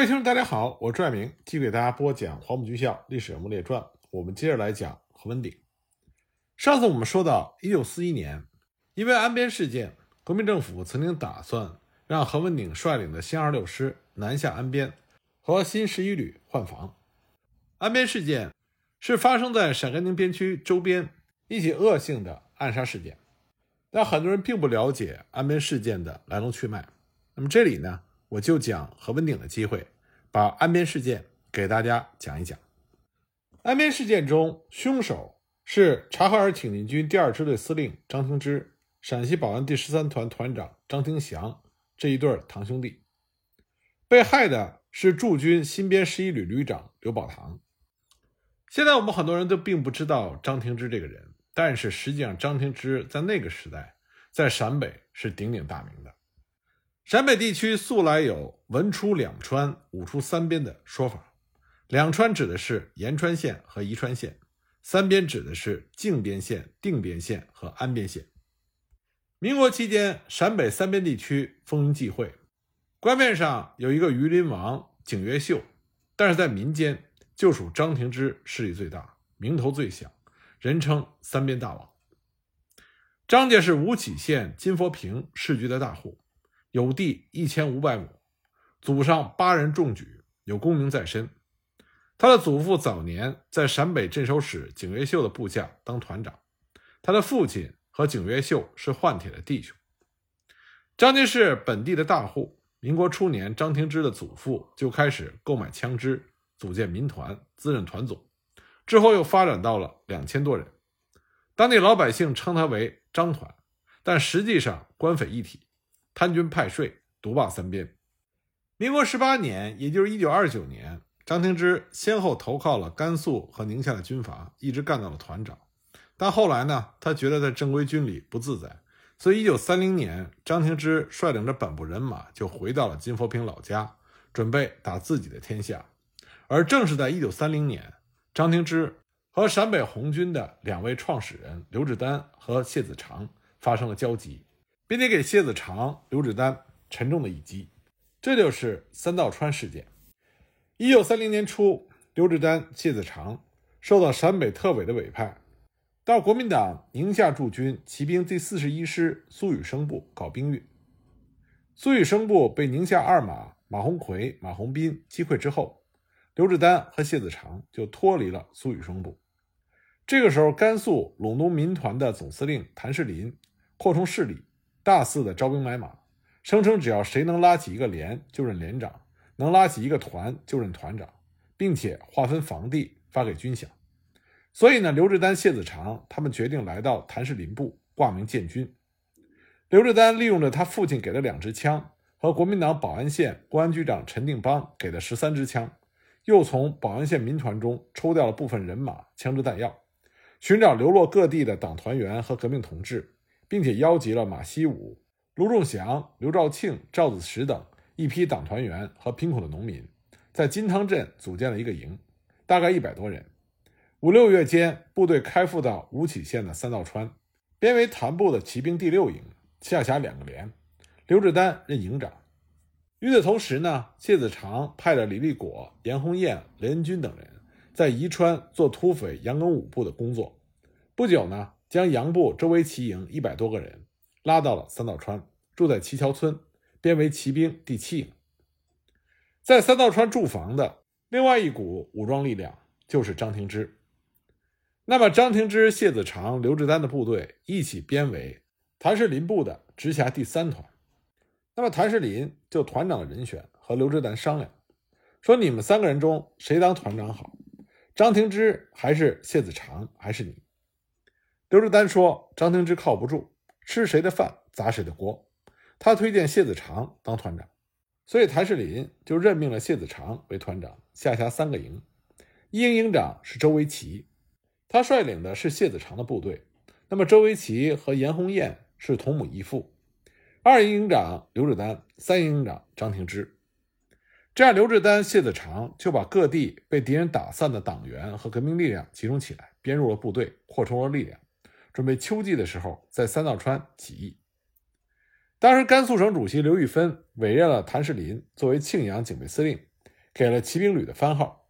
各位听众，大家好，我是朱爱明，继续给大家播讲《黄埔军校历史人物列传》。我们接着来讲何文鼎。上次我们说到，一九四一年，因为安边事件，国民政府曾经打算让何文鼎率领的新二六师南下安边，和新十一旅换防。安边事件是发生在陕甘宁边区周边一起恶性的暗杀事件，但很多人并不了解安边事件的来龙去脉。那么这里呢？我就讲何文鼎的机会，把安边事件给大家讲一讲。安边事件中，凶手是察哈尔挺进军第二支队司令张廷芝、陕西保安第十三团团长张廷祥这一对堂兄弟。被害的是驻军新编十一旅旅长刘宝堂。现在我们很多人都并不知道张廷芝这个人，但是实际上张廷芝在那个时代，在陕北是鼎鼎大名的。陕北地区素来有“文出两川，武出三边”的说法。两川指的是延川县和宜川县，三边指的是靖边县、定边县和安边县。民国期间，陕北三边地区风云际会，官面上有一个榆林王景岳秀，但是在民间就属张廷芝势力最大，名头最响，人称“三边大王”。张家是吴起县金佛坪市局的大户。有地一千五百亩，祖上八人中举，有功名在身。他的祖父早年在陕北镇守使景岳秀的部下当团长，他的父亲和景岳秀是换铁的弟兄。张家是本地的大户，民国初年，张廷芝的祖父就开始购买枪支，组建民团，自任团总，之后又发展到了两千多人。当地老百姓称他为张团，但实际上官匪一体。贪军派税，独霸三边。民国十八年，也就是一九二九年，张廷芝先后投靠了甘肃和宁夏的军阀，一直干到了团长。但后来呢，他觉得在正规军里不自在，所以一九三零年，张廷芝率领着本部人马就回到了金佛坪老家，准备打自己的天下。而正是在一九三零年，张廷芝和陕北红军的两位创始人刘志丹和谢子长发生了交集。并且给谢子长、刘志丹沉重的一击，这就是三道川事件。一九三零年初，刘志丹、谢子长受到陕北特委的委派，到国民党宁夏驻军骑兵第四十一师苏雨生部搞兵运。苏雨生部被宁夏二马马鸿逵、马鸿宾击溃之后，刘志丹和谢子长就脱离了苏雨生部。这个时候，甘肃陇东民团的总司令谭士林扩充势力。大肆的招兵买马，声称只要谁能拉起一个连就任连长，能拉起一个团就任团长，并且划分房地发给军饷。所以呢，刘志丹、谢子长他们决定来到谭士林部挂名建军。刘志丹利用着他父亲给的两支枪和国民党保安县公安局长陈定邦给的十三支枪，又从保安县民团中抽调了部分人马、枪支弹药，寻找流落各地的党团员和革命同志。并且邀集了马锡武、卢仲祥、刘兆庆、赵子石等一批党团员和贫苦的农民，在金汤镇组建了一个营，大概一百多人。五六月间，部队开赴到吴起县的三道川，编为团部的骑兵第六营，下辖两个连，刘志丹任营长。与此同时呢，谢子长派了李立果、严洪彦、雷恩军等人，在宜川做土匪杨庚武部的工作。不久呢。将杨部周围骑营一百多个人拉到了三道川，住在齐桥村，编为骑兵第七营。在三道川驻防的另外一股武装力量就是张廷芝。那么，张廷芝、谢子长、刘志丹的部队一起编为谭士林部的直辖第三团。那么，谭士林就团长的人选和刘志丹商量，说：“你们三个人中谁当团长好？张廷芝还是谢子长还是你？”刘志丹说：“张廷芝靠不住，吃谁的饭砸谁的锅。”他推荐谢子长当团长，所以谭士林就任命了谢子长为团长，下辖三个营。一营营长是周维奇，他率领的是谢子长的部队。那么周维奇和严洪彦是同母异父。二营营长刘志丹，三营营长张廷芝。这样，刘志丹、谢子长就把各地被敌人打散的党员和革命力量集中起来，编入了部队，扩充了力量。准备秋季的时候在三道川起义。当时甘肃省主席刘玉芬委任了谭士林作为庆阳警备司令，给了骑兵旅的番号。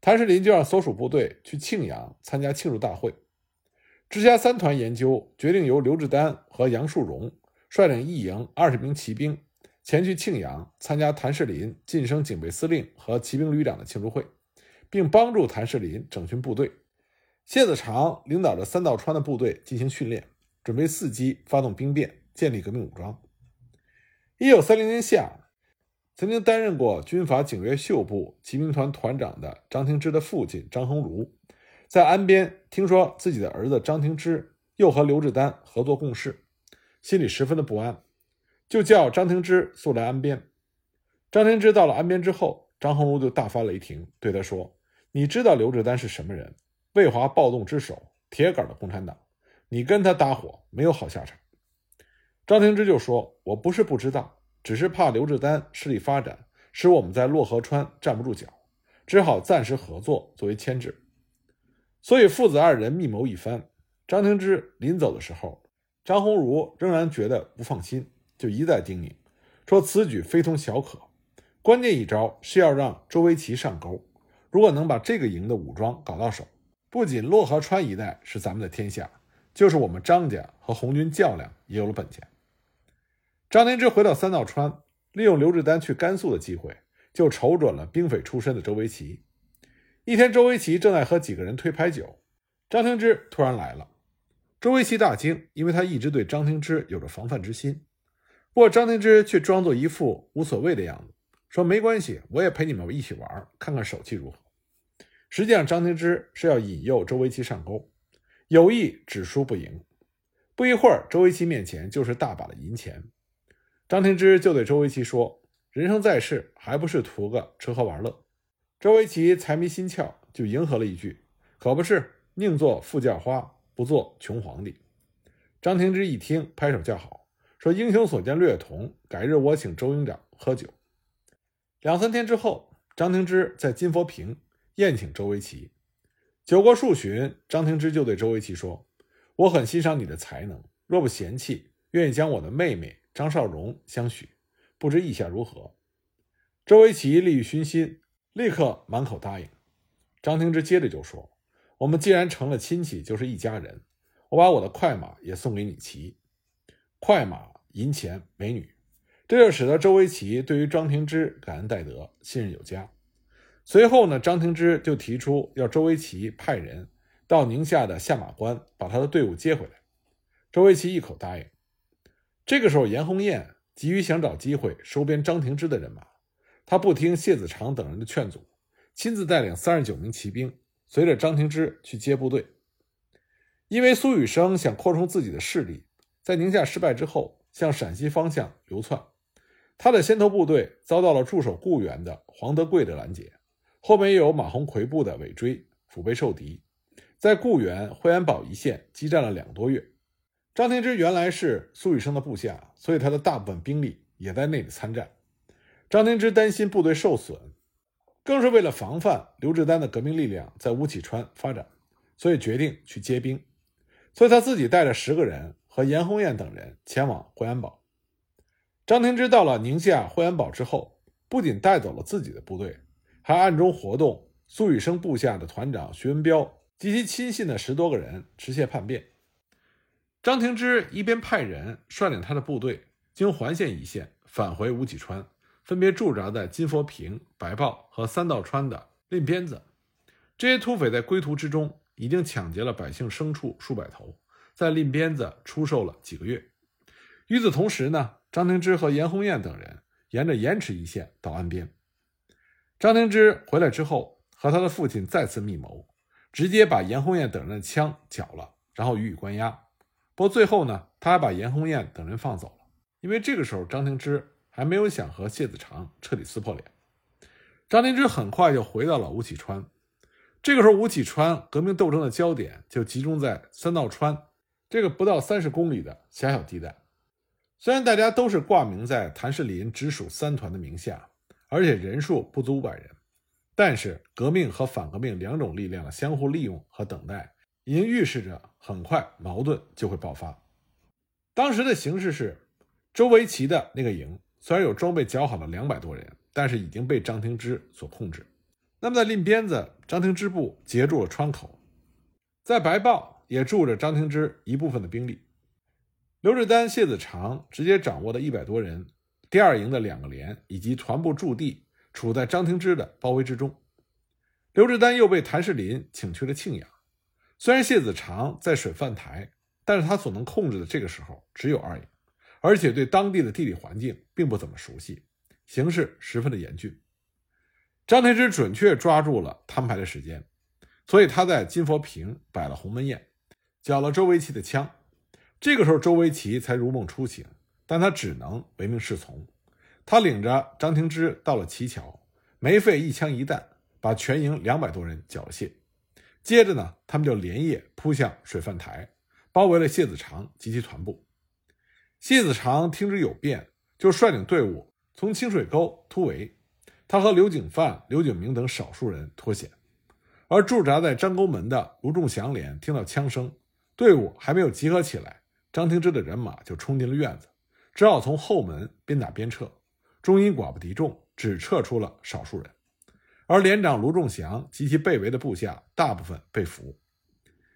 谭士林就让所属部队去庆阳参加庆祝大会。直辖三团研究决定，由刘志丹和杨树荣率领一营二十名骑兵前去庆阳参加谭士林晋升警备司令和骑兵旅长的庆祝会，并帮助谭士林整训部队。谢子长领导着三道川的部队进行训练，准备伺机发动兵变，建立革命武装。一九三零年夏。曾经担任过军阀警卫袖部骑兵团团长的张廷芝的父亲张衡儒，在安边听说自己的儿子张廷芝又和刘志丹合作共事，心里十分的不安，就叫张廷芝速来安边。张廷芝到了安边之后，张衡儒就大发雷霆，对他说：“你知道刘志丹是什么人？魏华暴动之首，铁杆的共产党，你跟他搭伙没有好下场。”张廷芝就说：“我不是不知道。”只是怕刘志丹势力发展，使我们在洛河川站不住脚，只好暂时合作作为牵制。所以父子二人密谋一番。张廷芝临走的时候，张鸿儒仍然觉得不放心，就一再叮咛说：“此举非同小可，关键一招是要让周维奇上钩。如果能把这个营的武装搞到手，不仅洛河川一带是咱们的天下，就是我们张家和红军较量也有了本钱。”张廷芝回到三道川，利用刘志丹去甘肃的机会，就瞅准了兵匪出身的周维奇。一天，周维奇正在和几个人推牌九，张廷芝突然来了。周维奇大惊，因为他一直对张廷芝有着防范之心。不过，张廷芝却装作一副无所谓的样子，说：“没关系，我也陪你们一起玩，看看手气如何。”实际上，张廷芝是要引诱周维奇上钩，有意只输不赢。不一会儿，周维奇面前就是大把的银钱。张廷芝就对周维奇说：“人生在世，还不是图个吃喝玩乐？”周维奇财迷心窍，就迎合了一句：“可不是，宁做富叫花，不做穷皇帝。”张廷芝一听，拍手叫好，说：“英雄所见略同，改日我请周营长喝酒。”两三天之后，张廷芝在金佛坪宴请周维奇。酒过数巡，张廷芝就对周维奇说：“我很欣赏你的才能，若不嫌弃，愿意将我的妹妹。”张少荣相许，不知意下如何？周维奇利欲熏心，立刻满口答应。张廷芝接着就说：“我们既然成了亲戚，就是一家人，我把我的快马也送给你骑。快马、银钱、美女，这就使得周维奇对于张廷芝感恩戴德，信任有加。随后呢，张廷芝就提出要周维奇派人到宁夏的下马关，把他的队伍接回来。周维奇一口答应。”这个时候，严红艳急于想找机会收编张廷芝的人马，他不听谢子长等人的劝阻，亲自带领三十九名骑兵，随着张廷芝去接部队。因为苏雨生想扩充自己的势力，在宁夏失败之后，向陕西方向流窜，他的先头部队遭到了驻守固原的黄德贵的拦截，后面又有马鸿逵部的尾追，腹背受敌，在固原、惠安堡一线激战了两个多月。张廷芝原来是苏雨生的部下，所以他的大部分兵力也在那里参战。张廷芝担心部队受损，更是为了防范刘志丹的革命力量在吴启川发展，所以决定去接兵。所以他自己带着十个人和严红艳等人前往惠安堡。张天芝到了宁夏惠安堡之后，不仅带走了自己的部队，还暗中活动苏雨生部下的团长徐文彪及其亲信的十多个人，持械叛变。张廷芝一边派人率领他的部队经环县一线返回吴启川，分别驻扎在金佛坪、白豹和三道川的令鞭子。这些土匪在归途之中已经抢劫了百姓牲畜数百头，在令鞭子出售了几个月。与此同时呢，张廷芝和严红艳等人沿着盐池一线到安边。张廷芝回来之后，和他的父亲再次密谋，直接把严红艳等人的枪缴了，然后予以关押。不过最后呢，他还把严红艳等人放走了，因为这个时候张廷芝还没有想和谢子长彻底撕破脸。张廷芝很快就回到了吴起川，这个时候吴起川革命斗争的焦点就集中在三道川这个不到三十公里的狭小地带。虽然大家都是挂名在谭士林直属三团的名下，而且人数不足五百人，但是革命和反革命两种力量的相互利用和等待。已经预示着很快矛盾就会爆发。当时的形势是，周维奇的那个营虽然有装备较好的两百多人，但是已经被张廷芝所控制。那么在令边子，张廷芝部截住了川口；在白豹也住着张廷芝一部分的兵力。刘志丹、谢子长直接掌握的一百多人，第二营的两个连以及团部驻地处在张廷芝的包围之中。刘志丹又被谭士林请去了庆阳。虽然谢子长在水饭台，但是他所能控制的这个时候只有二营，而且对当地的地理环境并不怎么熟悉，形势十分的严峻。张廷芝准确抓住了摊牌的时间，所以他在金佛坪摆了鸿门宴，缴了周维奇的枪。这个时候，周维奇才如梦初醒，但他只能唯命是从。他领着张廷芝到了齐桥，没费一枪一弹，把全营两百多人缴械。接着呢，他们就连夜扑向水饭台，包围了谢子长及其团部。谢子长听之有变，就率领队伍从清水沟突围。他和刘景范、刘景明等少数人脱险，而驻扎在张沟门的卢仲祥连听到枪声，队伍还没有集合起来，张廷芝的人马就冲进了院子，只好从后门边打边撤。终因寡不敌众，只撤出了少数人，而连长卢仲祥及其被围的部下大部分被俘。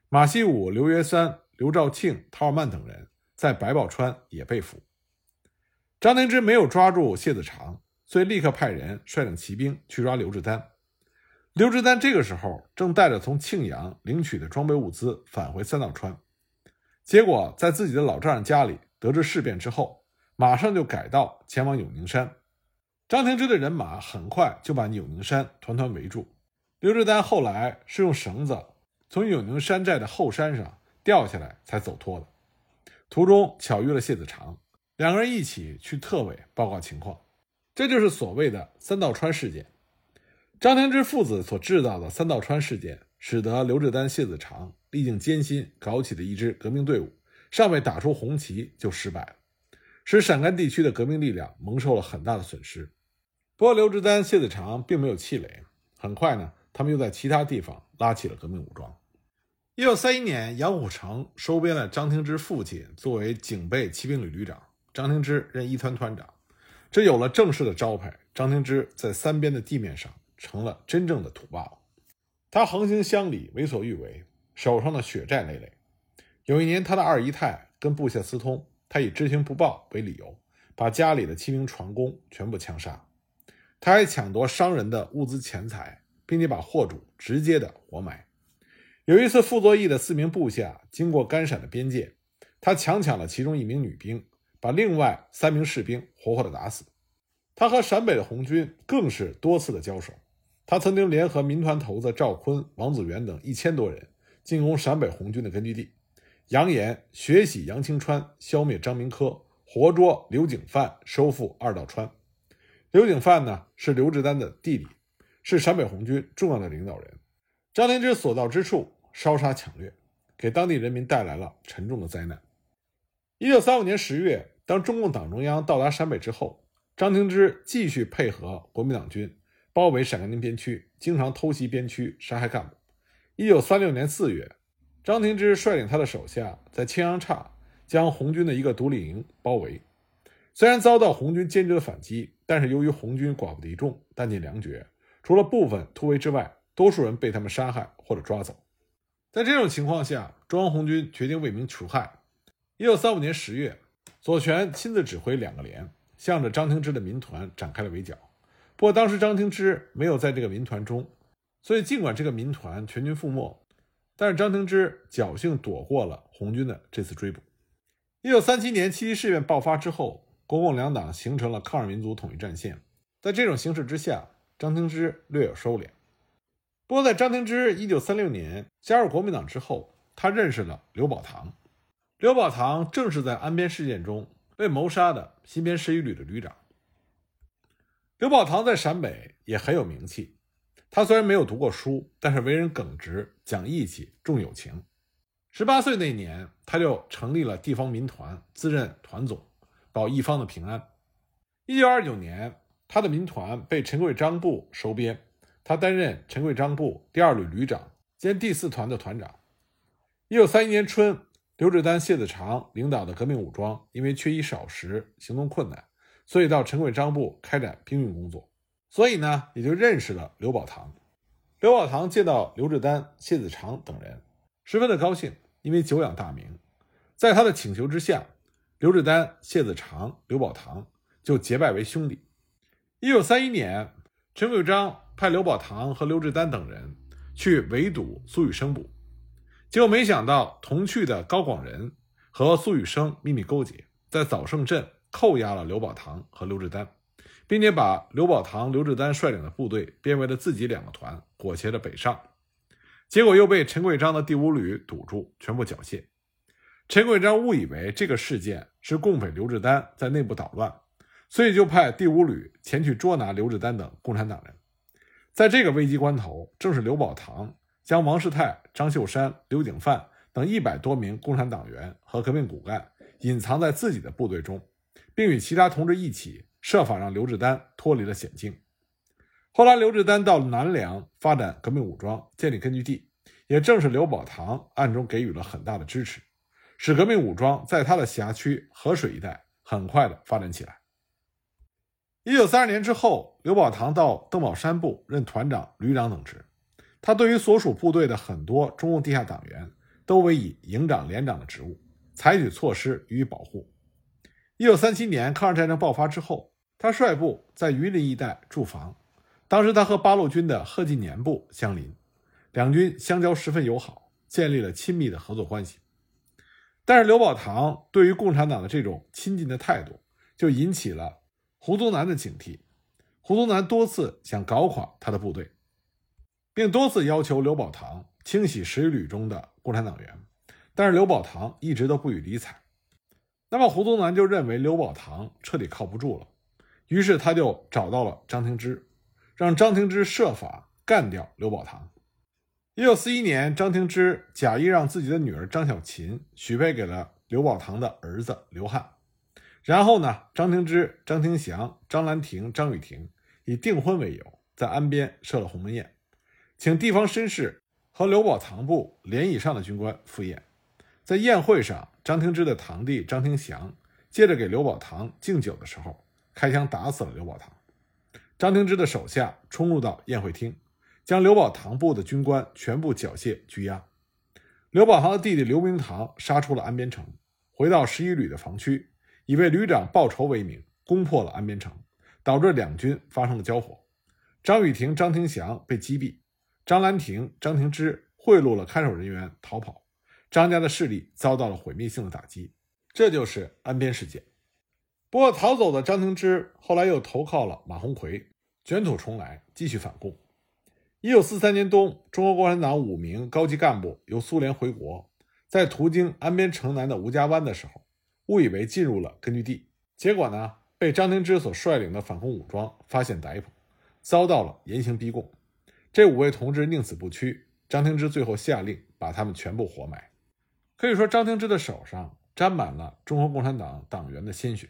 马希武、刘约三、刘兆庆、陶尔曼等人在白宝川也被俘。张灵芝没有抓住谢子长。所以，立刻派人率领骑兵去抓刘志丹。刘志丹这个时候正带着从庆阳领取的装备物资返回三道川，结果在自己的老丈人家里得知事变之后，马上就改道前往永宁山。张廷芝的人马很快就把永宁山团团围住。刘志丹后来是用绳子从永宁山寨的后山上掉下来才走脱的。途中巧遇了谢子长，两个人一起去特委报告情况。这就是所谓的三道川事件。张廷芝父子所制造的三道川事件，使得刘志丹、谢子长历尽艰辛搞起的一支革命队伍，尚未打出红旗就失败了，使陕甘地区的革命力量蒙受了很大的损失。不过，刘志丹、谢子长并没有气馁，很快呢，他们又在其他地方拉起了革命武装。一九三一年，杨虎城收编了张廷芝父亲作为警备骑兵旅旅长，张廷芝任一团团长。这有了正式的招牌，张廷芝在三边的地面上成了真正的土霸王。他横行乡里，为所欲为，手上的血债累累。有一年，他的二姨太跟部下私通，他以知情不报为理由，把家里的七名船工全部枪杀。他还抢夺商人的物资钱财，并且把货主直接的活埋。有一次，傅作义的四名部下经过甘陕的边界，他强抢了其中一名女兵。把另外三名士兵活活的打死，他和陕北的红军更是多次的交手。他曾经联合民团头子赵坤、王子元等一千多人进攻陕北红军的根据地，扬言血洗杨清川，消灭张明科，活捉刘景范，收复二道川。刘景范呢是刘志丹的弟弟，是陕北红军重要的领导人。张廷芝所到之处烧杀抢掠，给当地人民带来了沉重的灾难。一九三五年十月。当中共党中央到达陕北之后，张廷芝继续配合国民党军包围陕甘宁边区，经常偷袭边区，杀害干部。一九三六年四月，张廷芝率领他的手下在青阳岔将红军的一个独立营包围，虽然遭到红军坚决的反击，但是由于红军寡不敌众，弹尽粮绝，除了部分突围之外，多数人被他们杀害或者抓走。在这种情况下，中央红军决定为民除害。一九三五年十月。左权亲自指挥两个连，向着张廷芝的民团展开了围剿。不过当时张廷芝没有在这个民团中，所以尽管这个民团全军覆没，但是张廷芝侥幸躲过了红军的这次追捕。一九三七年七七事变爆发之后，国共两党形成了抗日民族统一战线。在这种形势之下，张廷芝略有收敛。不过在张廷芝一九三六年加入国民党之后，他认识了刘宝堂。刘宝堂正是在安边事件中被谋杀的新编十一旅的旅长。刘宝堂在陕北也很有名气。他虽然没有读过书，但是为人耿直、讲义气、重友情。十八岁那年，他就成立了地方民团，自任团总，保一方的平安。一九二九年，他的民团被陈桂章部收编，他担任陈桂章部第二旅旅长兼第四团的团长。一九三一年春。刘志丹、谢子长领导的革命武装因为缺衣少食、行动困难，所以到陈桂章部开展兵运工作。所以呢，也就认识了刘宝堂。刘宝堂见到刘志丹、谢子长等人，十分的高兴，因为久仰大名。在他的请求之下，刘志丹、谢子长、刘宝堂就结拜为兄弟。一九三一年，陈桂章派刘宝堂和刘志丹等人去围堵苏雨生部，结果没想到同去的高广仁和苏雨生秘密勾结，在枣盛镇扣押了刘宝堂和刘志丹。并且把刘宝堂、刘志丹率领的部队编为了自己两个团，裹挟着北上，结果又被陈桂章的第五旅堵住，全部缴械。陈桂章误以为这个事件是共匪刘志丹在内部捣乱，所以就派第五旅前去捉拿刘志丹等共产党人。在这个危机关头，正是刘宝堂将王世泰、张秀山、刘景范等一百多名共产党员和革命骨干隐藏在自己的部队中，并与其他同志一起。设法让刘志丹脱离了险境。后来，刘志丹到南梁发展革命武装，建立根据地。也正是刘宝堂暗中给予了很大的支持，使革命武装在他的辖区河水一带很快的发展起来。一九三二年之后，刘宝堂到邓宝山部任团长、旅长等职。他对于所属部队的很多中共地下党员都委以营长、连长的职务，采取措施予以保护。一九三七年抗日战争爆发之后。他率部在榆林一带驻防，当时他和八路军的贺晋年部相邻，两军相交十分友好，建立了亲密的合作关系。但是刘宝堂对于共产党的这种亲近的态度，就引起了胡宗南的警惕。胡宗南多次想搞垮他的部队，并多次要求刘宝堂清洗十余旅中的共产党员，但是刘宝堂一直都不予理睬。那么胡宗南就认为刘宝堂彻底靠不住了。于是他就找到了张廷芝，让张廷芝设法干掉刘宝堂。一九四一年，张廷芝假意让自己的女儿张小琴许配给了刘宝堂的儿子刘汉。然后呢，张廷芝、张廷祥、张兰亭、张雨婷以订婚为由，在安边设了鸿门宴，请地方绅士和刘宝堂部连以上的军官赴宴。在宴会上，张廷芝的堂弟张廷祥接着给刘宝堂敬酒的时候。开枪打死了刘宝堂，张廷芝的手下冲入到宴会厅，将刘宝堂部的军官全部缴械拘押。刘宝堂的弟弟刘明堂杀出了安边城，回到十一旅的防区，以为旅长报仇为名，攻破了安边城，导致两军发生了交火。张雨婷、张廷祥被击毙，张兰亭、张廷芝贿赂了看守人员逃跑，张家的势力遭到了毁灭性的打击。这就是安边事件。不过，逃走的张廷芝后来又投靠了马鸿逵，卷土重来，继续反共。一九四三年冬，中国共产党五名高级干部由苏联回国，在途经安边城南的吴家湾的时候，误以为进入了根据地，结果呢，被张廷芝所率领的反共武装发现逮捕，遭到了严刑逼供。这五位同志宁死不屈，张廷芝最后下令把他们全部活埋。可以说，张廷芝的手上沾满了中国共产党党员的鲜血。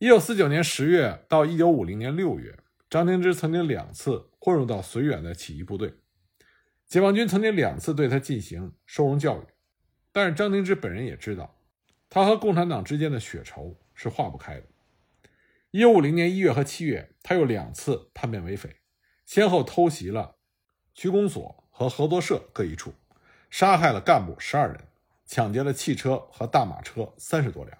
一九四九年十月到一九五零年六月，张廷芝曾经两次混入到绥远的起义部队，解放军曾经两次对他进行收容教育，但是张廷芝本人也知道，他和共产党之间的血仇是化不开的。一九五零年一月和七月，他又两次叛变为匪，先后偷袭了区公所和合作社各一处，杀害了干部十二人，抢劫了汽车和大马车三十多辆。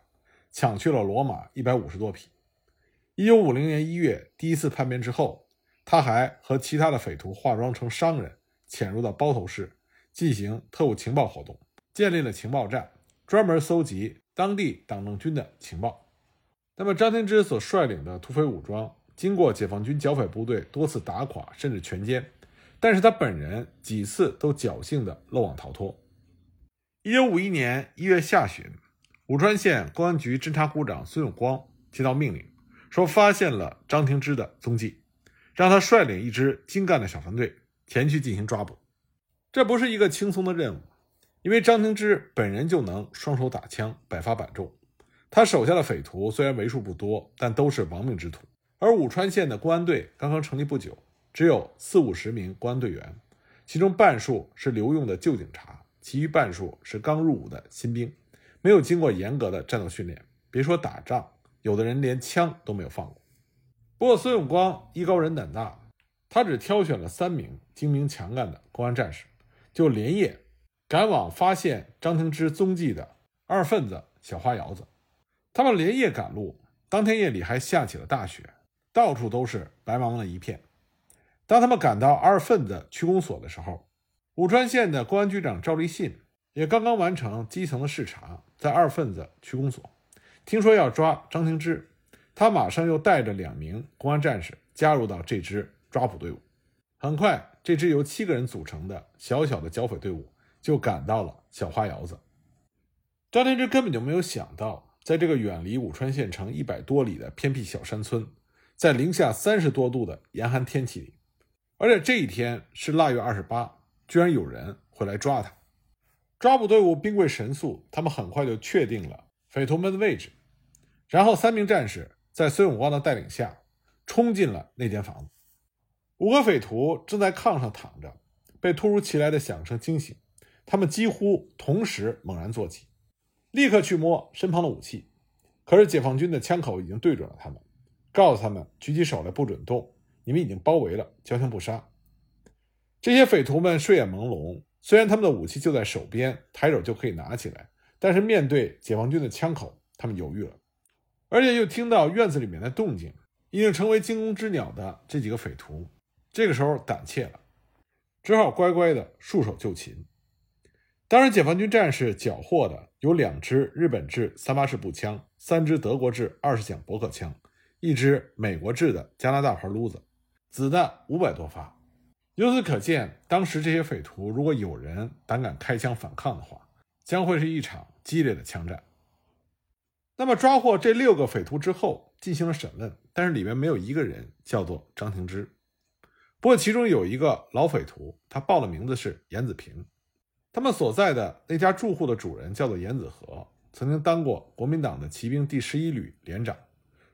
抢去了骡马一百五十多匹。一九五零年一月第一次叛变之后，他还和其他的匪徒化妆成商人，潜入到包头市进行特务情报活动，建立了情报站，专门搜集当地党政军的情报。那么张天芝所率领的土匪武装，经过解放军剿匪部队多次打垮甚至全歼，但是他本人几次都侥幸的漏网逃脱。一九五一年一月下旬。武川县公安局侦查股长孙永光接到命令，说发现了张廷芝的踪迹，让他率领一支精干的小团队前去进行抓捕。这不是一个轻松的任务，因为张廷芝本人就能双手打枪，百发百中。他手下的匪徒虽然为数不多，但都是亡命之徒。而武川县的公安队刚刚成立不久，只有四五十名公安队员，其中半数是留用的旧警察，其余半数是刚入伍的新兵。没有经过严格的战斗训练，别说打仗，有的人连枪都没有放过。不过孙永光艺高人胆大，他只挑选了三名精明强干的公安战士，就连夜赶往发现张廷芝踪迹的二份子小花窑子。他们连夜赶路，当天夜里还下起了大雪，到处都是白茫茫的一片。当他们赶到二份子区公所的时候，武川县的公安局长赵立信也刚刚完成基层的视察，在二份子区公所，听说要抓张廷芝，他马上又带着两名公安战士加入到这支抓捕队伍。很快，这支由七个人组成的小小的剿匪队伍就赶到了小花窑子。张廷芝根本就没有想到，在这个远离武川县城一百多里的偏僻小山村，在零下三十多度的严寒天气里。而且这一天是腊月二十八，居然有人会来抓他。抓捕队伍兵贵神速，他们很快就确定了匪徒们的位置。然后三名战士在孙永光的带领下，冲进了那间房子。五个匪徒正在炕上躺着，被突如其来的响声惊醒，他们几乎同时猛然坐起，立刻去摸身旁的武器。可是解放军的枪口已经对准了他们，告诉他们举起手来不准动。你们已经包围了，交枪不杀。这些匪徒们睡眼朦胧，虽然他们的武器就在手边，抬手就可以拿起来，但是面对解放军的枪口，他们犹豫了。而且又听到院子里面的动静，已经成为惊弓之鸟的这几个匪徒，这个时候胆怯了，只好乖乖的束手就擒。当然，解放军战士缴获的有两支日本制三八式步枪，三支德国制二十响驳壳枪，一支美国制的加拿大牌撸子。子弹五百多发，由此可见，当时这些匪徒如果有人胆敢开枪反抗的话，将会是一场激烈的枪战。那么抓获这六个匪徒之后，进行了审问，但是里面没有一个人叫做张廷芝。不过其中有一个老匪徒，他报的名字是严子平。他们所在的那家住户的主人叫做严子和，曾经当过国民党的骑兵第十一旅连长，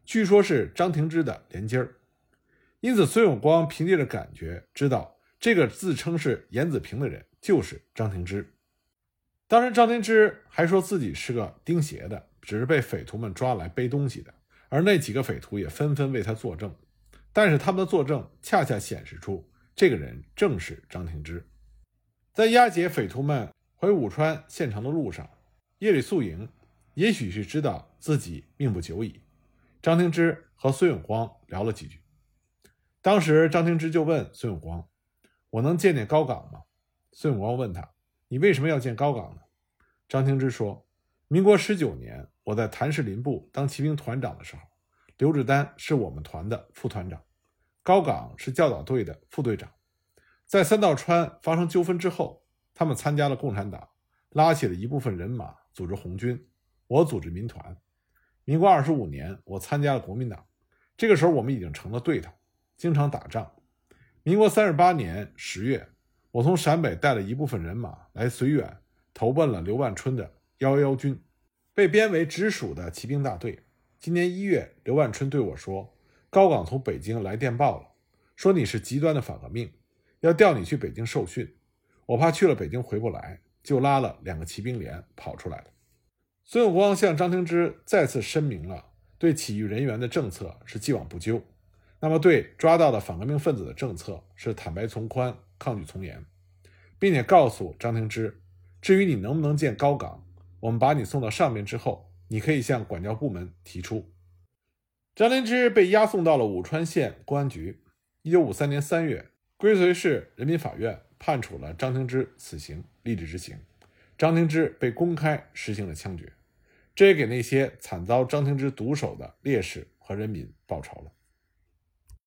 据说是张廷芝的连襟儿。因此，孙永光凭借着感觉知道，这个自称是严子平的人就是张廷芝。当时，张廷芝还说自己是个钉鞋的，只是被匪徒们抓来背东西的。而那几个匪徒也纷纷为他作证，但是他们的作证恰恰显示出，这个人正是张廷芝。在押解匪徒们回武川县城的路上，夜里宿营，也许是知道自己命不久矣，张廷芝和孙永光聊了几句。当时张廷芝就问孙永光：“我能见见高岗吗？”孙永光问他：“你为什么要见高岗呢？”张廷芝说：“民国十九年，我在谭氏林部当骑兵团长的时候，刘志丹是我们团的副团长，高岗是教导队的副队长。在三道川发生纠纷之后，他们参加了共产党，拉起了一部分人马组织红军，我组织民团。民国二十五年，我参加了国民党，这个时候我们已经成了对头。”经常打仗。民国三十八年十月，我从陕北带了一部分人马来绥远，投奔了刘万春的幺幺军，被编为直属的骑兵大队。今年一月，刘万春对我说：“高岗从北京来电报了，说你是极端的反革命，要调你去北京受训。我怕去了北京回不来，就拉了两个骑兵连跑出来了。”孙永光向张廷芝再次声明了对起义人员的政策是既往不咎。那么，对抓到的反革命分子的政策是坦白从宽，抗拒从严，并且告诉张廷芝，至于你能不能见高岗，我们把你送到上面之后，你可以向管教部门提出。张廷芝被押送到了武川县公安局。一九五三年三月，归绥市人民法院判处了张廷芝死刑，立即执行。张廷芝被公开实行了枪决，这也给那些惨遭张廷芝毒手的烈士和人民报仇了。